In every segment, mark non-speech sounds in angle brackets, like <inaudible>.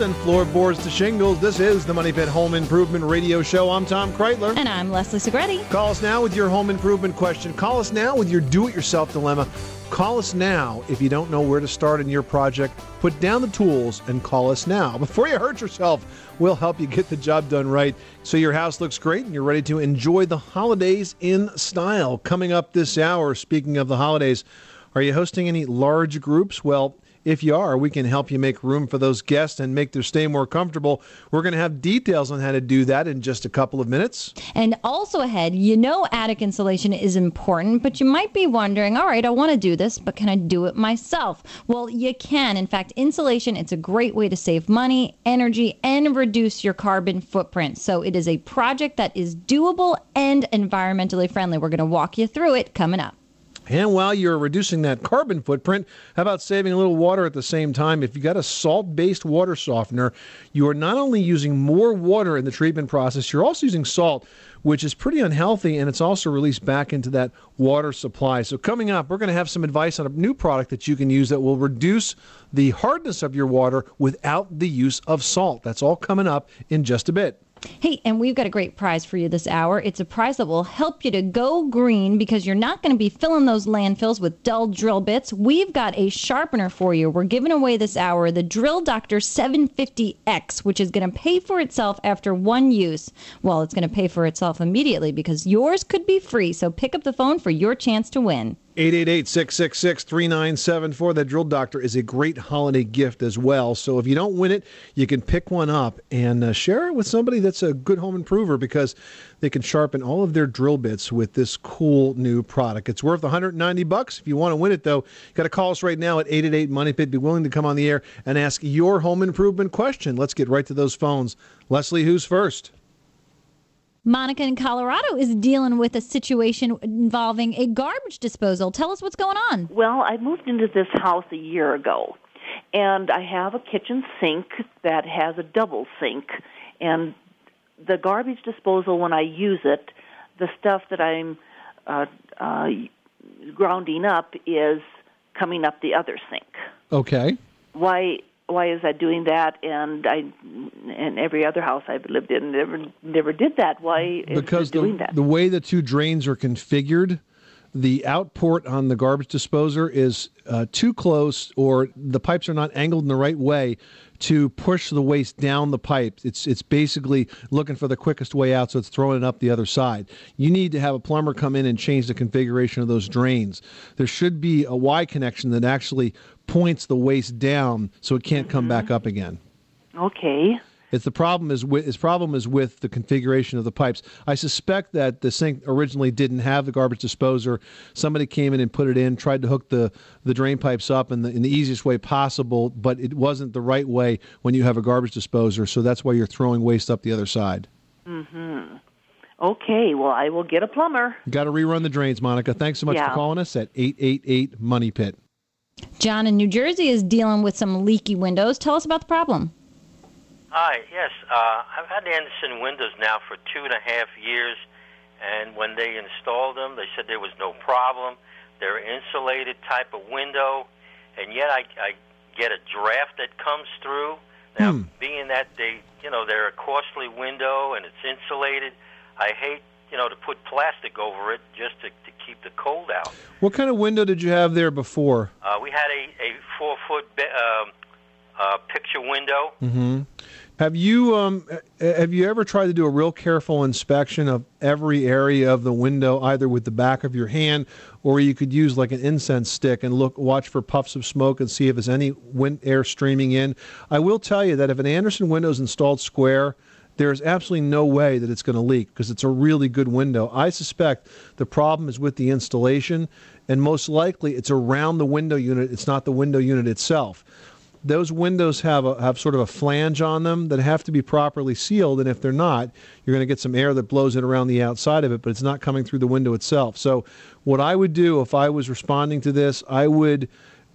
and floorboards to shingles. This is the Money Pit Home Improvement Radio Show. I'm Tom Kraeutler. And I'm Leslie Segrete. Call us now with your home improvement question. Call us now with your do it yourself dilemma. Call us now if you don't know where to start in your project. Put down the tools and call us now. <laughs> Before you hurt yourself, we'll help you get the job done right so your house looks great and you're ready to enjoy the holidays in style. Coming up this hour, speaking of the holidays, are you hosting any large groups? Well, if you are, we can help you make room for those guests and make their stay more comfortable. We're going to have details on how to do that in just a couple of minutes. And also ahead, you know attic insulation is important, but you might be wondering, all right, I want to do this, but can I do it myself? Well, you can. In fact, insulation, it's a great way to save money, energy, and reduce your carbon footprint. So it is a project that is doable and environmentally friendly. We're going to walk you through it coming up. And while you're reducing that carbon footprint, how about saving a little water at the same time? If you got a salt based water softener, you are not only using more water in the treatment process, you're also using salt, which is pretty unhealthy, and it's also released back into that water supply. So, coming up, we're going to have some advice on a new product that you can use that will reduce the hardness of your water without the use of salt. That's all coming up in just a bit. Hey, and we've got a great prize for you this hour. It's a prize that will help you to go green because you're not going to be filling those landfills with dull drill bits. We've got a sharpener for you. We're giving away this hour the Drill Doctor 750X, which is going to pay for itself after one use. Well, it's going to pay for itself immediately because yours could be free. So pick up the phone for your chance to win. 888-666-3974. That Drill Doctor is a great holiday gift as well. So if you don't win it, you can pick one up and uh, share it with somebody that's a good home improver because they can sharpen all of their drill bits with this cool new product. It's worth 190 bucks. If you want to win it though, you got to call us right now at 888 Money Pit. Be willing to come on the air and ask your home improvement question. Let's get right to those phones. Leslie, who's first? Monica in Colorado is dealing with a situation involving a garbage disposal. Tell us what's going on. Well, I moved into this house a year ago, and I have a kitchen sink that has a double sink, and the garbage disposal when I use it, the stuff that I'm uh, uh, grounding up is coming up the other sink. Okay. Why why is that doing that? And I and every other house I've lived in never never did that. Why because is it doing the, that? the way the two drains are configured, the outport on the garbage disposer is uh, too close, or the pipes are not angled in the right way to push the waste down the pipe. It's it's basically looking for the quickest way out, so it's throwing it up the other side. You need to have a plumber come in and change the configuration of those drains. There should be a Y connection that actually points the waste down so it can't come back up again. Okay. It's the problem is with his problem is with the configuration of the pipes. I suspect that the sink originally didn't have the garbage disposer. Somebody came in and put it in, tried to hook the, the drain pipes up in the in the easiest way possible, but it wasn't the right way when you have a garbage disposer. So that's why you're throwing waste up the other side. Mm-hmm. Okay. Well, I will get a plumber. Got to rerun the drains, Monica. Thanks so much Yeah. for calling us at eight eight eight Money Pit. John in New Jersey is dealing with some leaky windows. Tell us about the problem. Hi, yes. Uh, I've had Andersen windows now for two and a half years, and when they installed them, they said there was no problem. They're insulated type of window, and yet I, I get a draft that comes through. Now, Hmm. being that they, you know, they're a costly window and it's insulated, I hate, you know, to put plastic over it just to, to keep the cold out. What kind of window did you have there before? Uh, we had a, a four foot um, uh, picture window. hmm Have you um have you ever tried to do a real careful inspection of every area of the window, either with the back of your hand, or you could use like an incense stick and look watch for puffs of smoke and see if there's any wind air streaming in. I will tell you that if an Andersen window is installed square, there's absolutely no way that it's going to leak because it's a really good window. I suspect the problem is with the installation, and most likely it's around the window unit. It's not the window unit itself those windows have a, have sort of a flange on them that have to be properly sealed, and if they're not, you're going to get some air that blows in around the outside of it, but it's not coming through the window itself. So, what I would do if I was responding to this, I would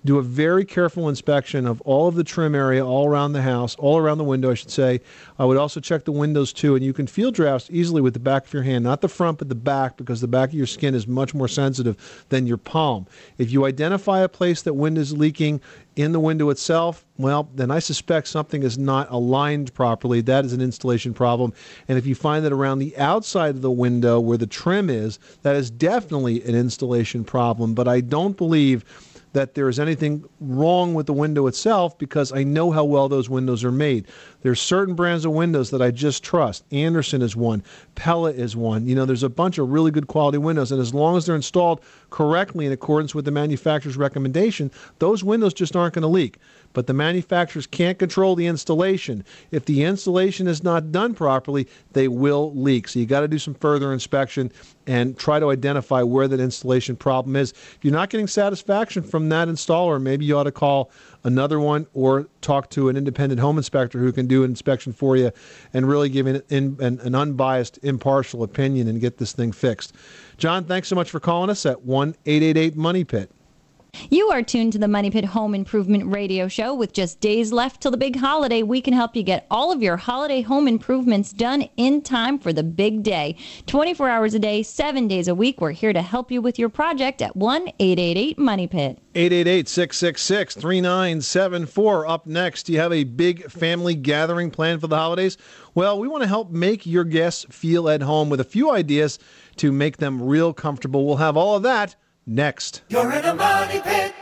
do a very careful inspection of all of the trim area all around the house, all around the window, I should say. I would also check the windows too, and you can feel drafts easily with the back of your hand, not the front, but the back, because the back of your skin is much more sensitive than your palm. If you identify a place that wind is leaking, in the window itself, well, then I suspect something is not aligned properly. That is an installation problem. And if you find that around the outside of the window where the trim is, that is definitely an installation problem. But I don't believe that there is anything wrong with the window itself because I know how well those windows are made. There's certain brands of windows that I just trust. Andersen is one, Pella is one. You know, there's a bunch of really good quality windows, and as long as they're installed correctly in accordance with the manufacturer's recommendation, those windows just aren't going to leak but the manufacturers can't control the installation. If the installation is not done properly, they will leak. So you got to do some further inspection and try to identify where that installation problem is. If you're not getting satisfaction from that installer, maybe you ought to call another one or talk to an independent home inspector who can do an inspection for you and really give an, an, an unbiased, impartial opinion and get this thing fixed. John, thanks so much for calling us at 1 888 Money Pit. You are tuned to the Money Pit Home Improvement Radio Show. With just days left till the big holiday, we can help you get all of your holiday home improvements done in time for the big day. 24 hours a day, 7 days a week, we're here to help you with your project at 1 888 Money Pit. 888 666 3974. Up next, do you have a big family gathering planned for the holidays? Well, we want to help make your guests feel at home with a few ideas to make them real comfortable. We'll have all of that next. You're in a money pit.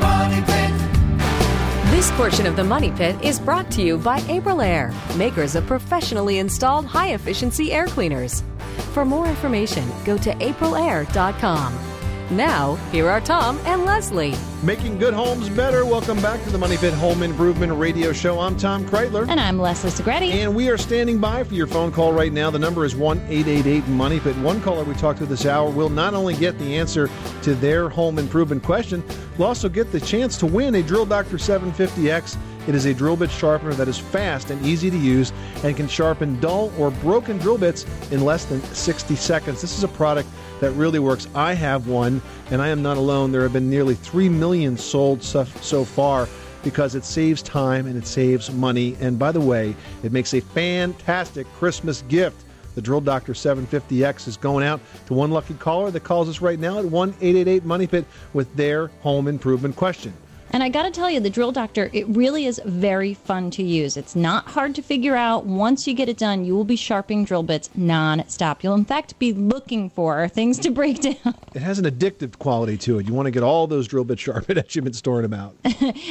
Money pit. This portion of the Money Pit is brought to you by Aprilaire, makers of professionally installed high efficiency air cleaners. For more information, go to aprilaire.com. Now, here are Tom and Leslie. Making good homes better. Welcome back to the Money Pit Home Improvement Radio Show. I'm Tom Kraeutler. And I'm Leslie Segrete. And we are standing by for your phone call right now. The number is 1 888 Money Pit. One caller we talked to this hour will not only get the answer to their home improvement question, will also get the chance to win a Drill Doctor 750X. It is a drill bit sharpener that is fast and easy to use and can sharpen dull or broken drill bits in less than 60 seconds. This is a product that really works. I have one, and I am not alone. There have been nearly 3 million sold so, so far because it saves time and it saves money. And by the way, it makes a fantastic Christmas gift. The Drill Doctor 750X is going out to one lucky caller that calls us right now at 1 888 Money Pit with their home improvement question. And I got to tell you, the Drill Doctor, it really is very fun to use. It's not hard to figure out. Once you get it done, you will be sharpening drill bits non-stop. You'll, in fact, be looking for things to break down. It has an addictive quality to it. You want to get all those drill bits sharpened <laughs> as you've been storing them out. <laughs>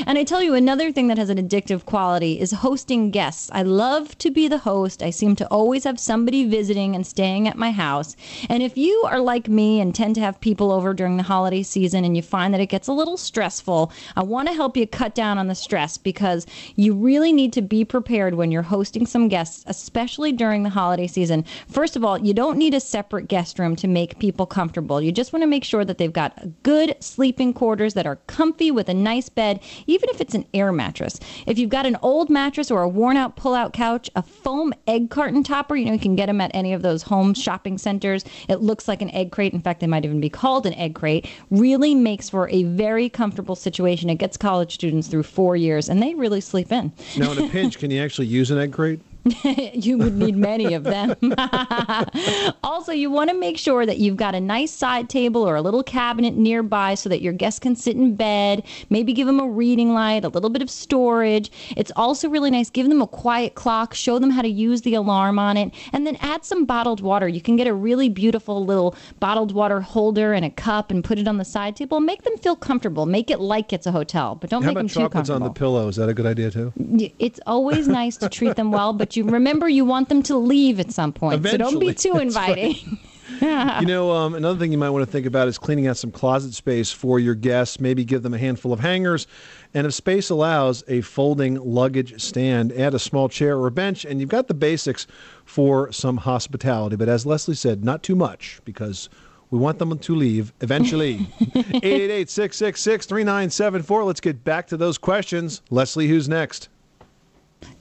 and I tell you, another thing that has an addictive quality is hosting guests. I love to be the host. I seem to always have somebody visiting and staying at my house. And if you are like me and tend to have people over during the holiday season and you find that it gets a little stressful, I want to help you cut down on the stress because you really need to be prepared when you're hosting some guests, especially during the holiday season. First of all, you don't need a separate guest room to make people comfortable. You just want to make sure that they've got good sleeping quarters that are comfy with a nice bed, even if it's an air mattress. If you've got an old mattress or a worn out pull out couch, a foam egg carton topper, you know, you can get them at any of those home shopping centers. It looks like an egg crate. In fact, they might even be called an egg crate. Really makes for a very comfortable situation. It gets college students through four years, and they really sleep in. Now, in a pinch, can you actually use an egg crate? <laughs> you would need many of them. <laughs> also, you want to make sure that you've got a nice side table or a little cabinet nearby so that your guests can sit in bed, maybe give them a reading light, a little bit of storage. It's also really nice. Give them a quiet clock, show them how to use the alarm on it, and then add some bottled water. You can get a really beautiful little bottled water holder and a cup and put it on the side table. Make them feel comfortable. Make it like it's a hotel, but don't How make them about too chocolates comfortable. on the pillow? Is that a good idea too? It's always nice to treat them well, but you remember you want them to leave at some point. So don't be too <laughs> That's right. inviting. <laughs> You know, um, another thing you might want to think about is cleaning out some closet space for your guests. Maybe give them a handful of hangers, and if space allows, a folding luggage stand. Add a small chair or a bench, and you've got the basics for some hospitality. But as Leslie said, not too much because we want them to leave eventually. <laughs> 888 666 3974. Let's get back to those questions. Leslie, who's next?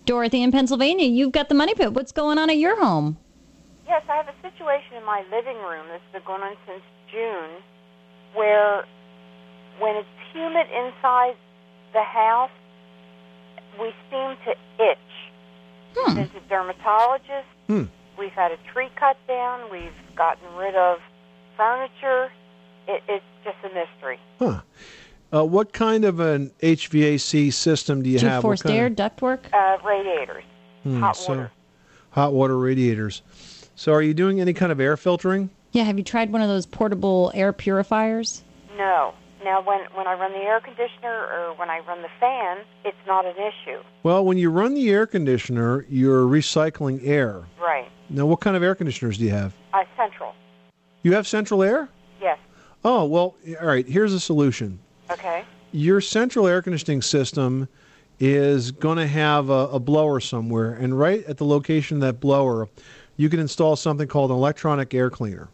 Dorothy in Pennsylvania, you've got the money pit. What's going on at your home? Yes, I have a situation in my living room that's been going on since June where when it's humid inside the house, we seem to itch. Hmm. There's a dermatologist. Hmm. We've had a tree cut down. We've gotten rid of furniture. It, it's just a mystery. Huh. Uh, what kind of an HVAC system do you Do have? have forced air, of- ductwork? Uh, radiators, Hmm, hot so- water. hot water radiators. So, are you doing any kind of air filtering? Yeah, have you tried one of those portable air purifiers? No. Now, when when I run the air conditioner or when I run the fan, it's not an issue. Well, when you run the air conditioner, you're recycling air. Right. Now, what kind of air conditioners do you have? Uh, central. You have central air? Yes. Oh, well, all right, here's a solution. Okay. Your central air conditioning system is going to have a, a blower somewhere, and right at the location of that blower, you can install something called an electronic air cleaner.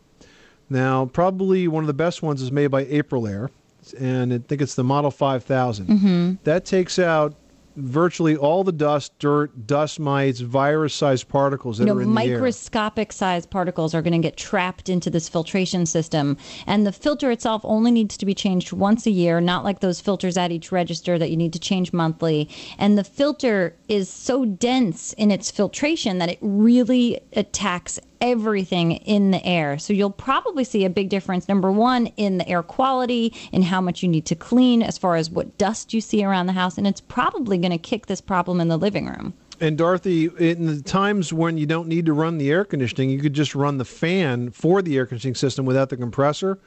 Now, probably one of the best ones is made by Aprilaire, and I think it's the Model 5000. Mm-hmm. That takes out virtually all the dust, dirt, dust mites, virus-sized particles that you know, are in microscopic sized particles are going to get trapped into this filtration system. And the filter itself only needs to be changed once a year, not like those filters at each register that you need to change monthly. And the filter is so dense in its filtration that it really attacks everything in the air. So you'll probably see a big difference, number one, in the air quality, in how much you need to clean, as far as what dust you see around the house. And it's probably going to kick this problem in the living room. And Dorothy, in the times when you don't need to run the air conditioning, you could just run the fan for the air conditioning system without the compressor,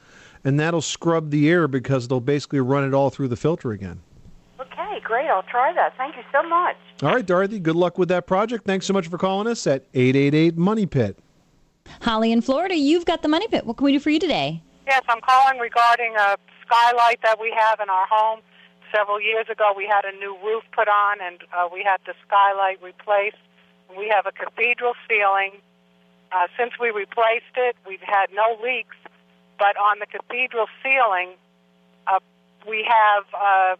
and that'll scrub the air because they'll basically run it all through the filter again. Okay, great. I'll try that. Thank you so much. All right, Dorothy, good luck with that project. Thanks so much for calling us at 888 Money Pit. Holly in Florida, you've got the money pit. What can we do for you today? Yes, I'm calling regarding a skylight that we have in our home. Several years ago, we had a new roof put on, and uh, we had the skylight replaced. We have a cathedral ceiling. Uh, since we replaced it, we've had no leaks, but on the cathedral ceiling, uh, we have uh,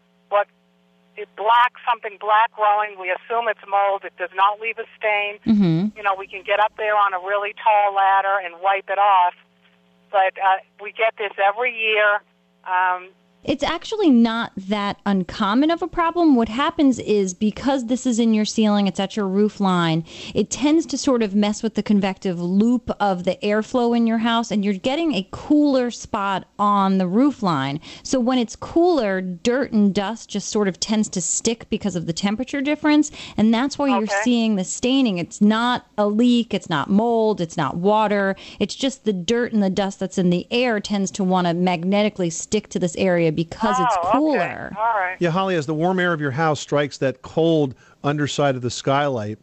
it black something black growing. We assume it's mold. It does not leave a stain. Mm-hmm. You know, we can get up there on a really tall ladder and wipe it off, but uh, we get this every year. Um, It's actually not that uncommon of a problem. What happens is because this is in your ceiling, it's at your roof line, it tends to sort of mess with the convective loop of the airflow in your house, and you're getting a cooler spot on the roof line. So when it's cooler, dirt and dust just sort of tends to stick because of the temperature difference, and that's why you're seeing the staining. It's not a leak, it's not mold, it's not water. It's just the dirt and the dust that's in the air tends to want to magnetically stick to this area because it's oh, cooler. Okay. All right. Yeah, Holly, as the warm air of your house strikes that cold underside of the skylight,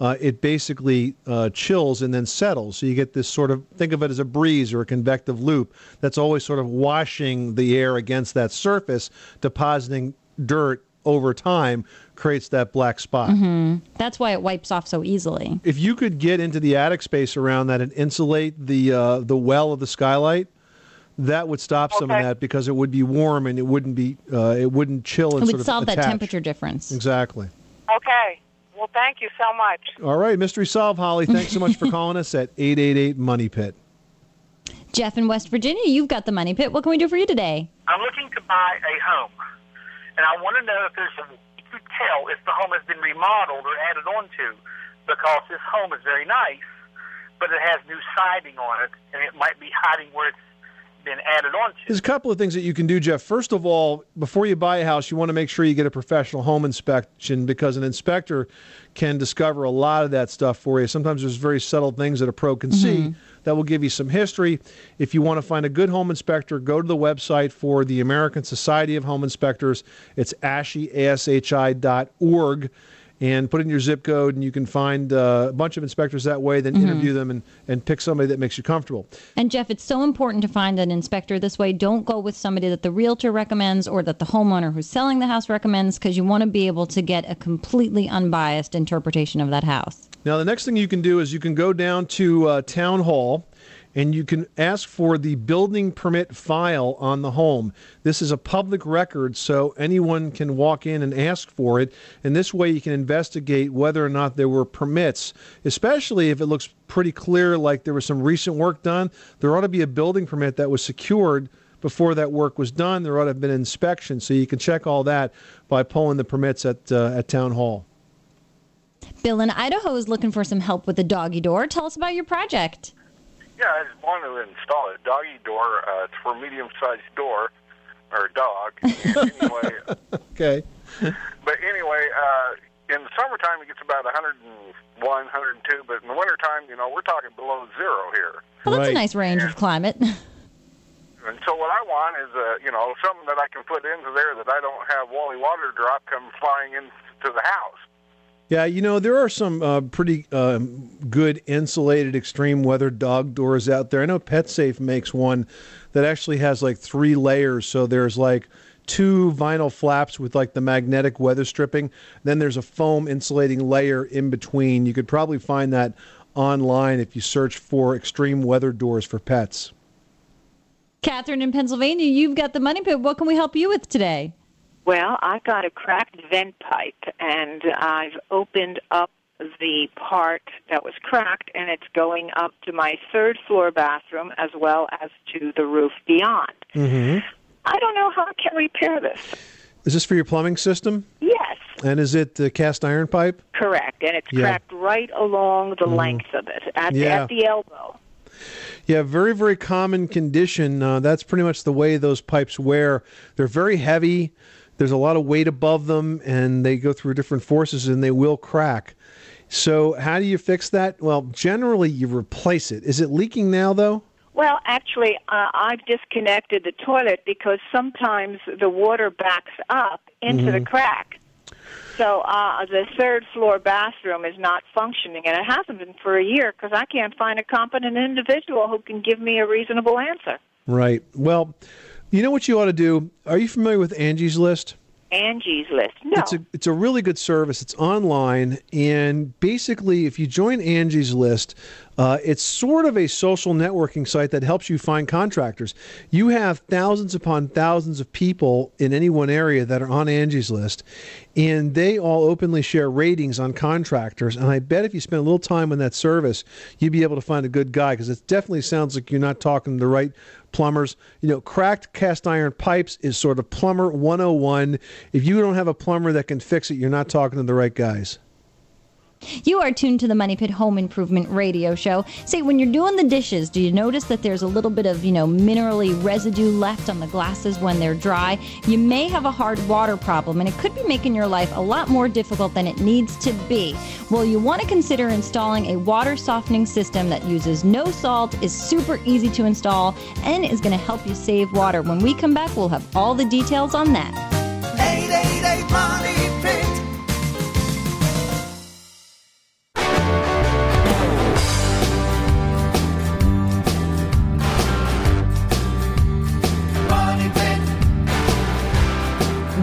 uh, it basically uh, chills and then settles. So you get this sort of think of it as a breeze or a convective loop that's always sort of washing the air against that surface, depositing dirt over time, creates that black spot. That's why it wipes off so easily. If you could get into the attic space around that and insulate the uh, the well of the skylight, that would stop some of that because it would be warm and it wouldn't be uh, it wouldn't chill and It sort would of solve that temperature difference. Exactly. Okay. Well, thank you so much. All right, mystery solved, Holly. Thanks so much for <laughs> calling us at 888 Money Pit. Jeff in West Virginia, you've got the money pit. What can we do for you today? I'm looking to buy a home, and I want to know if there's a way to tell if the home has been remodeled or added on to, because this home is very nice, but it has new siding on it, and it might be hiding where it's been added on to. There's a couple of things that you can do, Jeff. First of all, before you buy a house, you want to make sure you get a professional home inspection because an inspector can discover a lot of that stuff for you. Sometimes there's very subtle things that a pro can see mm-hmm. that will give you some history. If you want to find a good home inspector, go to the website for the American Society of Home Inspectors. It's ashi, A-S-H-I dot org. And put in your zip code, and you can find uh, a bunch of inspectors that way. Then interview them and, and pick somebody that makes you comfortable. And Jeff, it's so important to find an inspector this way. Don't go with somebody that the realtor recommends or that the homeowner who's selling the house recommends because you want to be able to get a completely unbiased interpretation of that house. Now, the next thing you can do is you can go down to uh, Town Hall and you can ask for the building permit file on the home. This is a public record, so anyone can walk in and ask for it. And this way, you can investigate whether or not there were permits, especially if it looks pretty clear like there was some recent work done. There ought to be a building permit that was secured before that work was done. There ought to have been inspection, so you can check all that by pulling the permits at uh, at town hall. Bill in Idaho is looking for some help with the doggy door. Tell us about your project. Yeah, I just wanted to install a doggy door. Uh, it's for a medium-sized door or dog. <laughs> anyway, Okay. but anyway, uh, in the summertime it gets about 101, 102, but in the wintertime, you know, we're talking below zero here. Well, that's Right. a nice range of climate. <laughs> And so what I want is, uh, you know, something that I can put into there that I don't have Wally Water Drop come flying into the house. Yeah, you know, there are some uh, pretty um, good insulated extreme weather dog doors out there. I know PetSafe makes one that actually has like three layers. So there's like two vinyl flaps with like the magnetic weather stripping. Then there's a foam insulating layer in between. You could probably find that online if you search for extreme weather doors for pets. Catherine in Pennsylvania, you've got the money pit. What can we help you with today? Well, I've got a cracked vent pipe, and I've opened up the part that was cracked, and it's going up to my third floor bathroom as well as to the roof beyond. Mm-hmm. I don't know how I can repair this. Is this for your plumbing system? Yes, And is it the cast iron pipe? correct, and it's Yeah. cracked right along the length of it at, Yeah. at the elbow. Yeah, very, very common condition. Uh, that's pretty much the way those pipes wear. They're very heavy. There's a lot of weight above them, and they go through different forces, and they will crack. So, how do you fix that? Well, generally, you replace it. Is it leaking now, though? Well, actually, uh, I've disconnected the toilet because sometimes the water backs up into the Mhm. crack. So uh, the third floor bathroom is not functioning, and it hasn't been for a year because I can't find a competent individual who can give me a reasonable answer. Right. Well, you know what you ought to do? Are you familiar with Angie's List? Angie's List. No. It's a it's a really good service. It's online, and basically, if you join Angie's List, uh, it's sort of a social networking site that helps you find contractors. You have thousands upon thousands of people in any one area that are on Angie's List, and they all openly share ratings on contractors. And I bet if you spend a little time on that service, you'd be able to find a good guy because it definitely sounds like you're not talking to the right plumbers. You know, cracked cast iron pipes is sort of plumber 101. If you don't have a plumber that can fix it, you're not talking to the right guys. You are tuned to the Money Pit Home Improvement Radio Show. Say, when you're doing the dishes, do you notice that there's a little bit of, you know, minerally residue left on the glasses when they're dry? You may have a hard water problem, and it could be making your life a lot more difficult than it needs to be. Well, you want to consider installing a water softening system that uses no salt, is super easy to install, and is going to help you save water. When we come back, we'll have all the details on that. 888 Money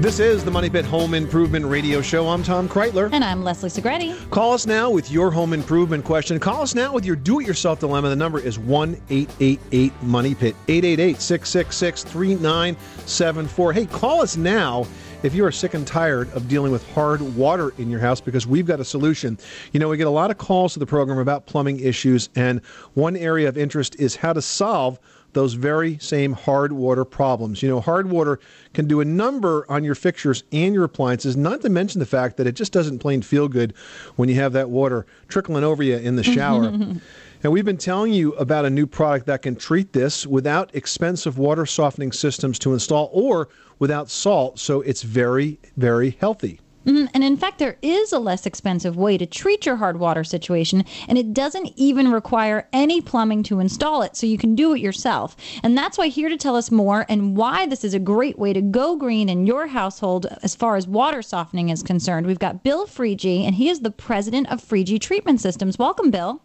This is the Money Pit Home Improvement Radio Show. I'm Tom Kraeutler. And I'm Leslie Segrete. Call us now with your home improvement question. Call us now with your do it yourself dilemma. The number is 1 888 Money Pit, 888 666 3974. Hey, call us now if you are sick and tired of dealing with hard water in your house because we've got a solution. You know, we get a lot of calls to the program about plumbing issues, and one area of interest is how to solve those very same hard water problems. You know, hard water can do a number on your fixtures and your appliances, not to mention the fact that it just doesn't plain feel good when you have that water trickling over you in the shower. <laughs> and we've been telling you about a new product that can treat this without expensive water softening systems to install or without salt, so it's very, very healthy. Mhm, And in fact, there is a less expensive way to treat your hard water situation, and it doesn't even require any plumbing to install it, so you can do it yourself. And that's why here to tell us more and why this is a great way to go green in your household as far as water softening is concerned. We've got Bill Freije, and he is the president of Freije Treatment Systems. Welcome, Bill.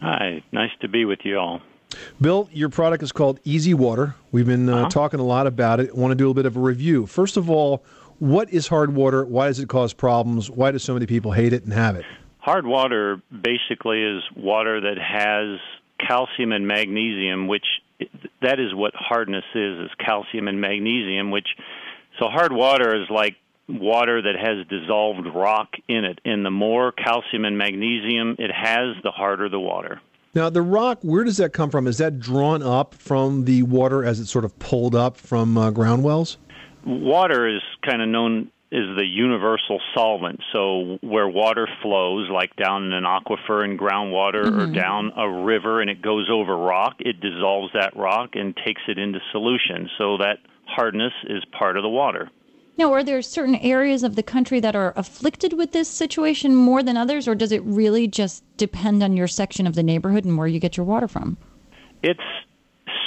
Hi, nice to be with you all. Bill, your product is called Easy Water. We've been uh, Uh-huh. talking a lot about it. want to do a bit of a review. First of all, what is hard water? Why does it cause problems? Why do so many people hate it and have it? Hard water basically is water that has calcium and magnesium, which that is what hardness is, is calcium and magnesium, which so hard water is like water that has dissolved rock in it. And the more calcium and magnesium it has, the harder the water. Now, the rock, where does that come from? Is that drawn up from the water as it's sort of pulled up from uh, ground wells? Water is kind of known as the universal solvent. So where water flows, like down in an aquifer in groundwater or Mhm. down a river, and it goes over rock, it dissolves that rock and takes it into solution. So that hardness is part of the water. Now, are there certain areas of the country that are afflicted with this situation more than others, or does it really just depend on your section of the neighborhood and where you get your water from? It's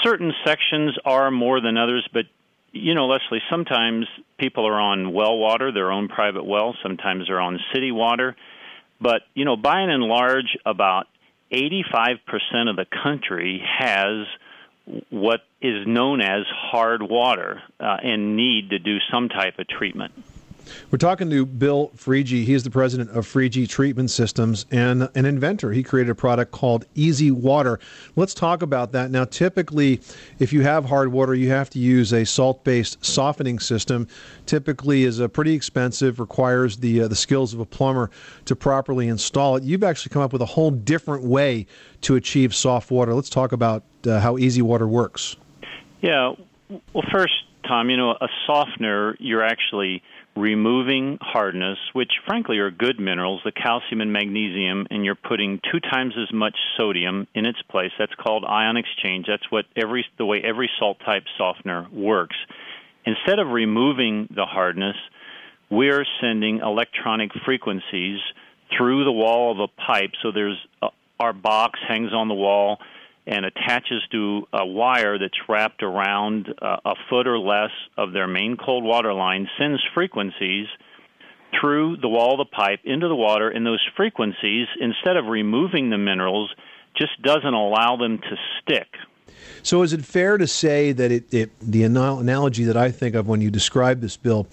certain sections are more than others, but you know, Leslie, sometimes people are on well water, their own private well, sometimes they're on city water. But, you know, by and large, about 85% of the country has what is known as hard water uh, and need to do some type of treatment. We're talking to Bill Freije. He is the president of Freije Treatment Systems and an inventor. He created a product called Easy Water. Let's talk about that. Now, typically, if you have hard water, you have to use a salt-based softening system. Typically, is a pretty expensive, requires the uh, the skills of a plumber to properly install it. You've actually come up with a whole different way to achieve soft water. Let's talk about uh, how Easy Water works. Yeah. Well, first, Tom, you know, a softener, you're actually removing hardness, which frankly are good minerals, the calcium and magnesium, and you're putting two times as much sodium in its place. That's called ion exchange. That's what every the way every salt type softener works. Instead of removing the hardness, we're sending electronic frequencies through the wall of a pipe. So there's a, our box hangs on the wall and attaches to a wire that's wrapped around uh, a foot or less of their main cold water line, sends frequencies through the wall of the pipe into the water, and those frequencies, instead of removing the minerals, just doesn't allow them to stick. So, is it fair to say that it, it the anal- analogy that I think of when you describe this bill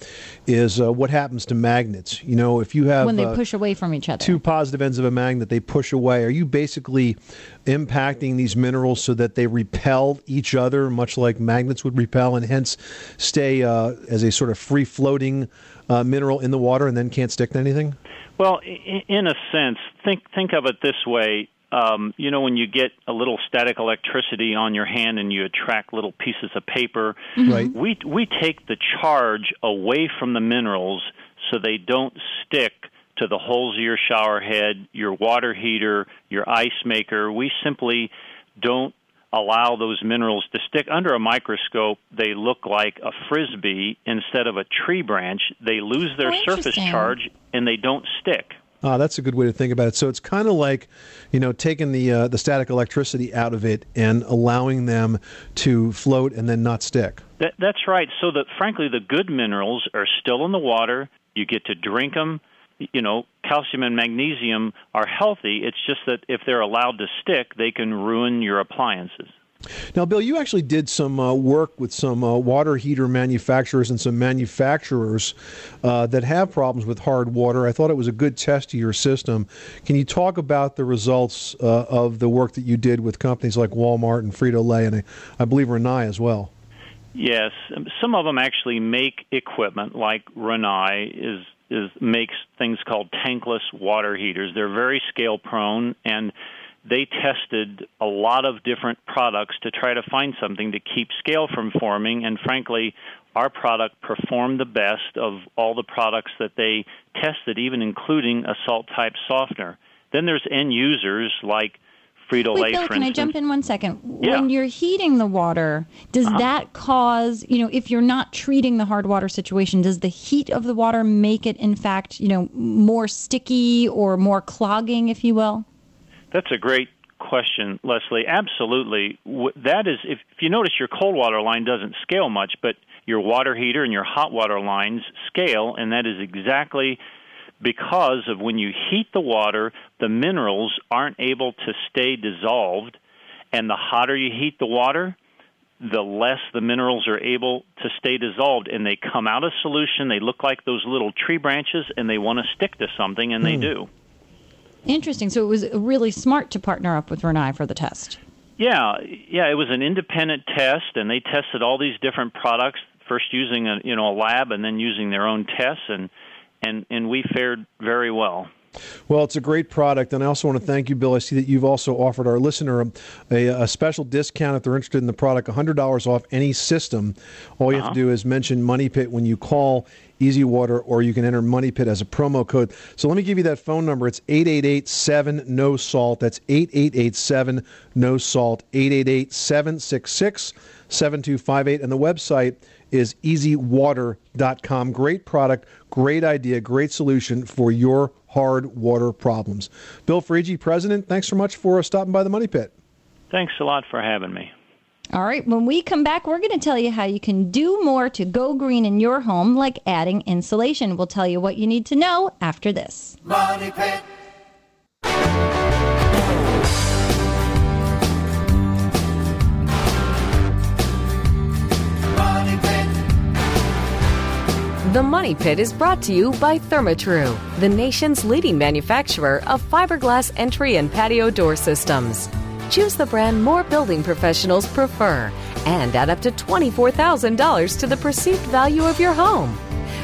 is uh, what happens to magnets? You know, if you have when they uh, push away from each other. two positive ends of a magnet, they push away. Are you basically impacting these minerals so that they repel each other, much like magnets would repel, and hence stay uh, as a sort of free floating uh, mineral in the water and then can't stick to anything? Well, in a sense, think think of it this way. Um, you know, when you get a little static electricity on your hand and you attract little pieces of paper, Mhm. Right. we we take the charge away from the minerals so they don't stick to the holes of your shower head, your water heater, your ice maker. We simply don't allow those minerals to stick under a microscope they look like a frisbee instead of a tree branch they lose their Oh, surface charge and they don't stick Ah, that's a good way to think about it. So it's kind of like, you know, taking the uh, the static electricity out of it and allowing them to float and then not stick. that, that's right. So that frankly the good minerals are still in the water. You get to drink them you know calcium and magnesium are healthy. It's just that if they're allowed to stick they can ruin your appliances Now, Bill, you actually did some uh, work with some uh, water heater manufacturers and some manufacturers uh, that have problems with hard water. I thought it was a good test of your system. Can you talk about the results uh, of the work that you did with companies like Walmart and Frito Lay, and I, I believe Rinnai as well? Yes, some of them actually make equipment like Rinnai is is makes things called tankless water heaters. They're very scale prone and they tested a lot of different products to try to find something to keep scale from forming and frankly our product performed the best of all the products that they tested even including a salt type softener. Then there's end users like Frito Wait, Lay, Bill, for can I jump in one second? Yeah. When you're heating the water, does Uh-huh. that cause, you know, if you're not treating the hard water situation, does the heat of the water make it, in fact, you know, more sticky or more clogging, if you will? That's a great question, Leslie. Absolutely. That is, if, you notice, your cold water line doesn't scale much, but your water heater and your hot water lines scale, and that is exactly because of when you heat the water, the minerals aren't able to stay dissolved, and the hotter you heat the water, the less the minerals are able to stay dissolved, and they come out of solution. They look like those little tree branches, and they want to stick to something, and they Hmm. do. Interesting. So it was really smart to partner up with Rinnai for the test. Yeah, yeah, it was an independent test, and they tested all these different products. First using a you know a lab, and then using their own tests, and and and we fared very well. Well, it's a great product, and I also want to thank you, Bill. I see that you've also offered our listener a, a, a special discount if they're interested in the product, $100 off any system. All you have Uh-huh. to do is mention Money Pit when you call Easy Water, or you can enter Money Pit as a promo code. So let me give you that phone number. It's 888-7 no salt. That's 8887 no salt. 888-766-7258, and the website is easywater.com. Great product, great idea, great solution for your hard water problems. Bill Freije, President, thanks so much for stopping by the Money Pit. Thanks a lot for having me. All right, when we come back, we're going to tell you how you can do more to go green in your home, like adding insulation. We'll tell you what you need to know after this. Money Pit. Money Pit. The Money Pit is brought to you by Therma-Tru, the nation's leading manufacturer of fiberglass entry and patio door systems. Choose the brand more building professionals prefer and add up to $24,000 to the perceived value of your home.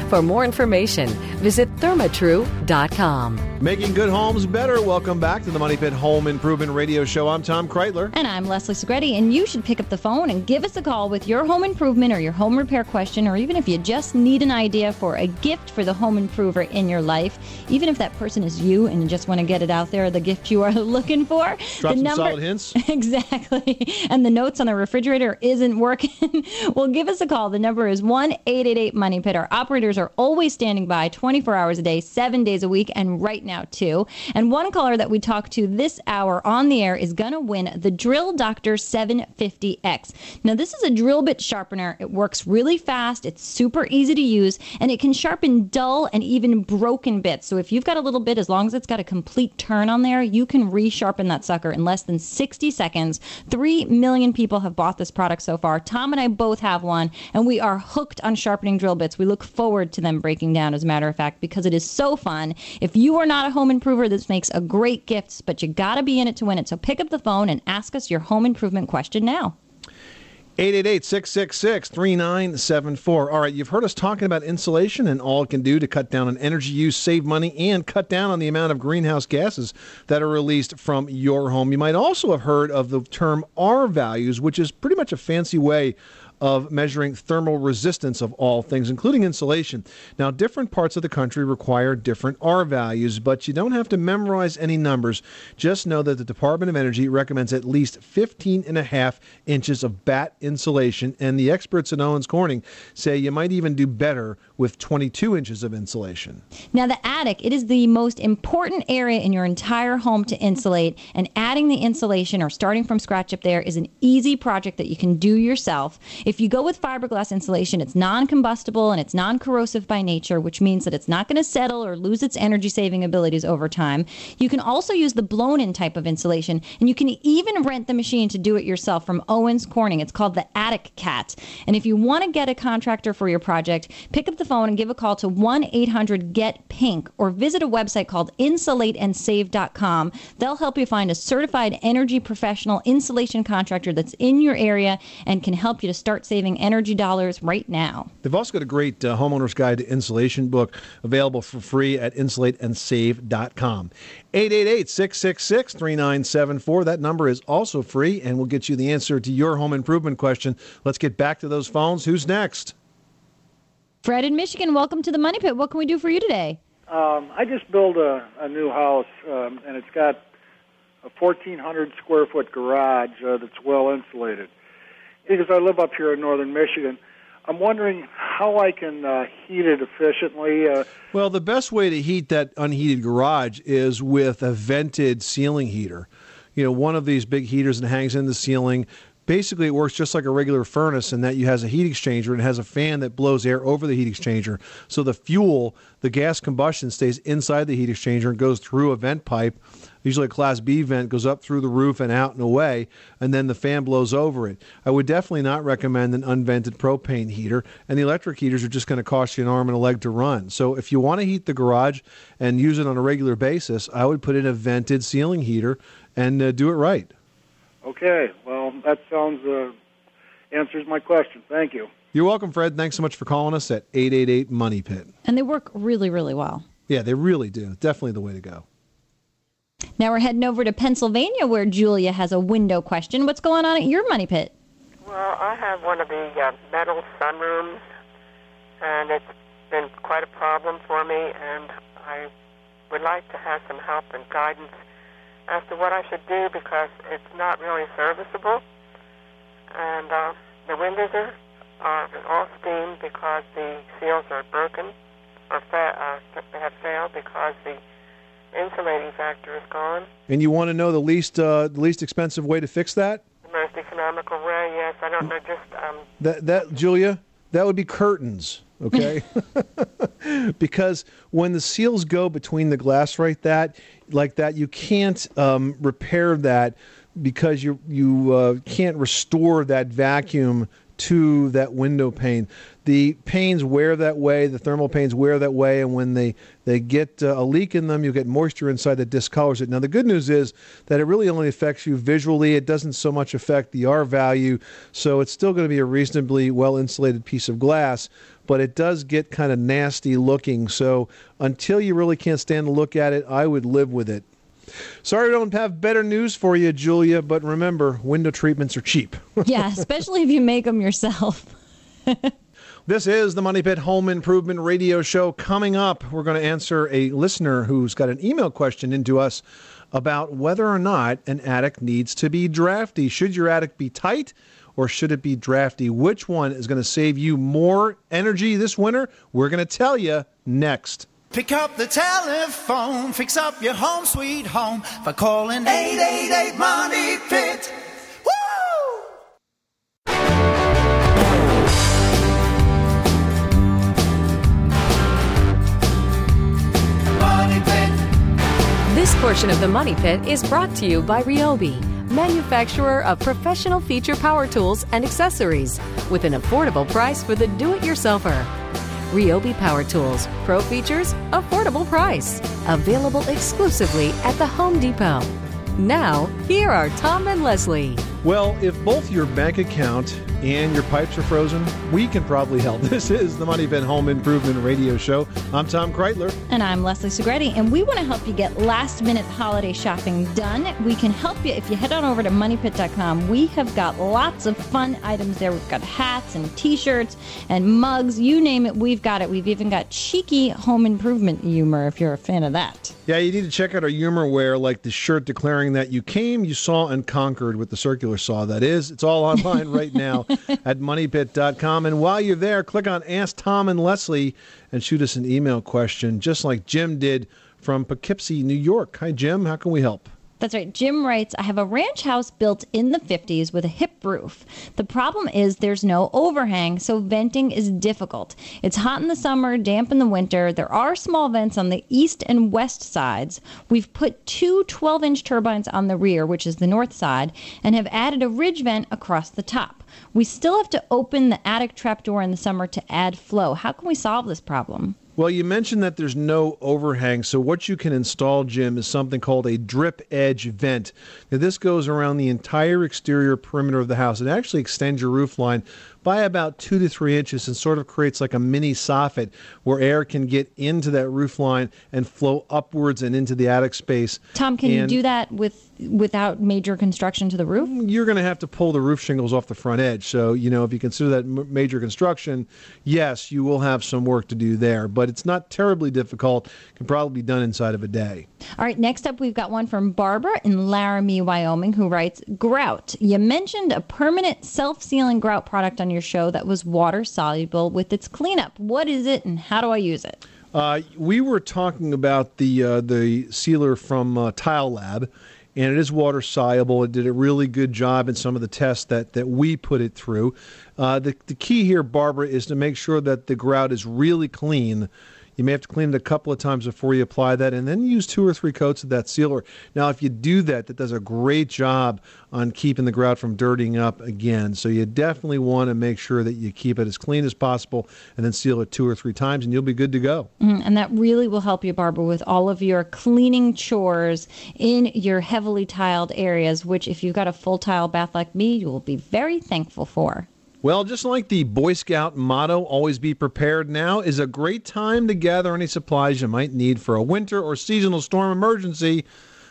For more information, visit thermatru.com. Making good homes better. Welcome back to the Money Pit Home Improvement Radio Show. I'm Tom Kraeutler. And I'm Leslie Segrete, and you should pick up the phone and give us a call with your home improvement or your home repair question, or even if you just need an idea for a gift for the home improver in your life, even if that person is you and you just want to get it out there, the gift you are <laughs> looking for. Drop the some solid hints. <laughs> exactly. And the notes on the refrigerator isn't working. <laughs> well, give us a call. The number is 1 888 Money Pit. Our operators are always standing by 24 hours a day, seven days a week, and right now, too. And one caller that we talked to this hour on the air is going to win the Drill Doctor 750X. Now, this is a drill bit sharpener. It works really fast, it's super easy to use, and it can sharpen dull and even broken bits. So if you've got a little bit, as long as it's got a complete turn on there, you can resharpen that sucker in less than 60 seconds. Three million people have bought this product so far. Tom and I both have one, and we are hooked on sharpening drill bits. We look forward to them breaking down, as a matter of fact, because it is so fun. If you are not a home improver, this makes a great gift, but you got to be in it to win it. So pick up the phone and ask us your home improvement question now. 888-666-3974. All right, you've heard us talking about insulation and all it can do to cut down on energy use, save money, and cut down on the amount of greenhouse gases that are released from your home. You might also have heard of the term R values, which is pretty much a fancy way of measuring thermal resistance of all things, including insulation. Now, different parts of the country require different R values, but you don't have to memorize any numbers. Just know that the Department of Energy recommends at least 15 and a half inches of bat insulation, and the experts at Owens Corning say you might even do better with 22 inches of insulation. Now, the attic, it is the most important area in your entire home to insulate, and adding the insulation or starting from scratch up there is an easy project that you can do yourself. If you go with fiberglass insulation, it's non combustible and it's non corrosive by nature, which means that it's not going to settle or lose its energy saving abilities over time. You can also use the blown in type of insulation, and you can even rent the machine to do it yourself from Owens Corning. It's called the Attic Cat. And if you want to get a contractor for your project, pick up the phone and give a call to 1 800 GET PINK or visit a website called insulateandsave.com. They'll help you find a certified energy professional insulation contractor that's in your area and can help you to start saving energy dollars right now. They've also got a great uh, homeowner's guide to insulation book available for free at insulateandsave.com. 888-666-3974. That number is also free and will get you the answer to your home improvement question. Let's get back to those phones. Who's next? Fred in Michigan, welcome to the Money Pit. What can we do for you today? Um, I just built a, a new house, um, and it's got a 1,400 square foot garage uh, that's well insulated. Because I live up here in northern Michigan, I'm wondering how I can uh, heat it efficiently. Uh, Well, the best way to heat that unheated garage is with a vented ceiling heater. You know, one of these big heaters that hangs in the ceiling. Basically, it works just like a regular furnace in that you has a heat exchanger and it has a fan that blows air over the heat exchanger. So the fuel, the gas combustion, stays inside the heat exchanger and goes through a vent pipe. Usually, a Class B vent goes up through the roof and out and away, and then the fan blows over it. I would definitely not recommend an unvented propane heater, and the electric heaters are just going to cost you an arm and a leg to run. So, if you want to heat the garage and use it on a regular basis, I would put in a vented ceiling heater and uh, do it right. Okay, well, that sounds uh, answers my question. Thank you. You're welcome, Fred. Thanks so much for calling us at 888 Money Pit. And they work really, really well. Yeah, they really do. Definitely the way to go. Now we're heading over to Pennsylvania where Julia has a window question. What's going on at your money pit? Well, I have one of the uh, metal sunrooms, and it's been quite a problem for me, and I would like to have some help and guidance as to what I should do because it's not really serviceable, and uh, the windows are, are all steam because the seals are broken or fa- uh, have failed because the insulating factor is gone. And you want to know the least uh, the least expensive way to fix that? The most economical way, yes. I don't know, just um, That that Julia, that would be curtains, okay? <laughs> because when the seals go between the glass right that like that, you can't um, repair that because you you uh, can't restore that vacuum to that window pane. The panes wear that way. The thermal panes wear that way, and when they they get uh, a leak in them, you get moisture inside that discolors it. Now the good news is that it really only affects you visually. It doesn't so much affect the R value, so it's still going to be a reasonably well insulated piece of glass. But it does get kind of nasty looking. So until you really can't stand to look at it, I would live with it. Sorry, I don't have better news for you, Julia. But remember, window treatments are cheap. <laughs> yeah, especially if you make them yourself. <laughs> This is the Money Pit Home Improvement Radio Show. Coming up, we're going to answer a listener who's got an email question into us about whether or not an attic needs to be drafty. Should your attic be tight or should it be drafty? Which one is going to save you more energy this winter? We're going to tell you next. Pick up the telephone, fix up your home sweet home by calling 888 Money Pit. This portion of the Money Pit is brought to you by Ryobi, manufacturer of professional feature power tools and accessories, with an affordable price for the do it yourselfer. Ryobi Power Tools, Pro Features, affordable price. Available exclusively at the Home Depot. Now, here are Tom and Leslie. Well, if both your bank account and your pipes are frozen, we can probably help. <laughs> This is the Money Pit Home Improvement Radio Show. I'm Tom Kraeutler. And I'm Leslie Segrete, and we want to help you get last minute holiday shopping done. We can help you if you head on over to moneypit.com. We have got lots of fun items there. We've got hats and t shirts and mugs, you name it, we've got it. We've even got cheeky home improvement humor if you're a fan of that. Yeah, you need to check out our humor wear, like the shirt declaring that you came, you saw, and conquered with the circular saw. That is, it's all <laughs> online right now <laughs> at moneypit.com. And while you're there, click on Ask Tom and Leslie and shoot us an email question, just like Jim did from Poughkeepsie, New York. Hi, Jim. How can we help? That's right. Jim writes I have a ranch house built in the 50s with a hip roof. The problem is there's no overhang, so venting is difficult. It's hot in the summer, damp in the winter. There are small vents on the east and west sides. We've put two 12 inch turbines on the rear, which is the north side, and have added a ridge vent across the top. We still have to open the attic trapdoor in the summer to add flow. How can we solve this problem? Well, you mentioned that there's no overhang, so what you can install, Jim, is something called a drip edge vent. Now, this goes around the entire exterior perimeter of the house. It actually extends your roof line by about two to three inches and sort of creates like a mini soffit where air can get into that roof line and flow upwards and into the attic space. Tom, can you do that with without major construction to the roof? Mm, you're going to have to pull the roof shingles off the front edge. So, you know, if you consider that m- major construction, yes, you will have some work to do there, but it's not terribly difficult. Can probably be done inside of a day. All right, next up, we've got one from Barbara in Laramie, Wyoming, who writes Grout. You mentioned a permanent self sealing grout product on your show that was water soluble with its cleanup. What is it and how do I use it? Uh, we were talking about the uh, the sealer from uh, Tile Lab, and it is water soluble. It did a really good job in some of the tests that, that we put it through. Uh, the the key here, Barbara, is to make sure that the grout is really clean. You may have to clean it a couple of times before you apply that, and then use two or three coats of that sealer. Now, if you do that, that does a great job on keeping the grout from dirtying up again. So you definitely want to make sure that you keep it as clean as possible, and then seal it two or three times, and you'll be good to go. Mhm, And that really will help you, Barbara, with all of your cleaning chores in your heavily tiled areas, which, if you've got a full tile bath like me, you will be very thankful for. Well, just like the Boy Scout motto, always be prepared now, is a great time to gather any supplies you might need for a winter or seasonal storm emergency.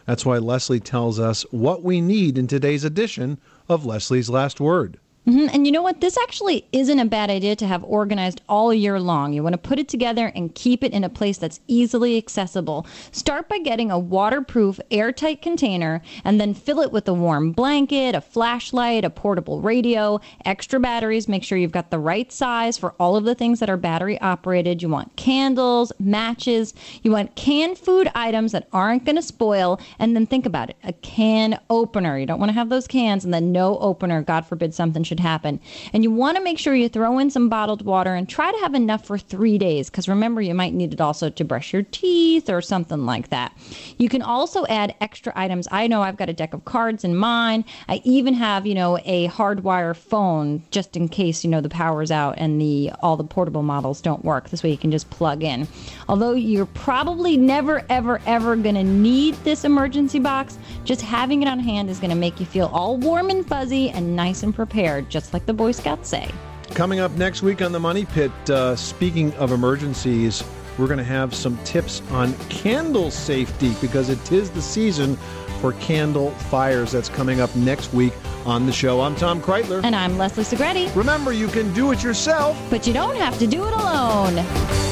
That's why Leslie tells us what we need in today's edition of Leslie's Last Word. Hmm And you know what? This actually isn't a bad idea to have organized all year long. You want to put it together and keep it in a place that's easily accessible. Start by getting a waterproof, airtight container and then fill it with a warm blanket, a flashlight, a portable radio, extra batteries. Make sure you've got the right size for all of the things that are battery operated. You want candles, matches, you want canned food items that aren't going to spoil. And then think about it a can opener. You don't want to have those cans and then no opener. God forbid something should happen. And you want to make sure you throw in some bottled water and try to have enough for three days because remember, you might need it also to brush your teeth or something like that. You can also add extra items. I know I've got a deck of cards in mine. I even have, you know, a hardwire phone just in case, you know, the power's out and the all the portable models don't work. This way you can just plug in. Although you're probably never ever ever going to need this emergency box, just having it on hand is going to make you feel all warm and fuzzy and nice and prepared, just like the Boy Scouts say. Coming up next week on the Money Pit, uh, speaking of emergencies, we're going to have some tips on candle safety because it is the season for candle fires. That's coming up next week on the show. I'm Tom Kraeutler. And I'm Leslie Segrete. Remember, you can do it yourself, but you don't have to do it alone.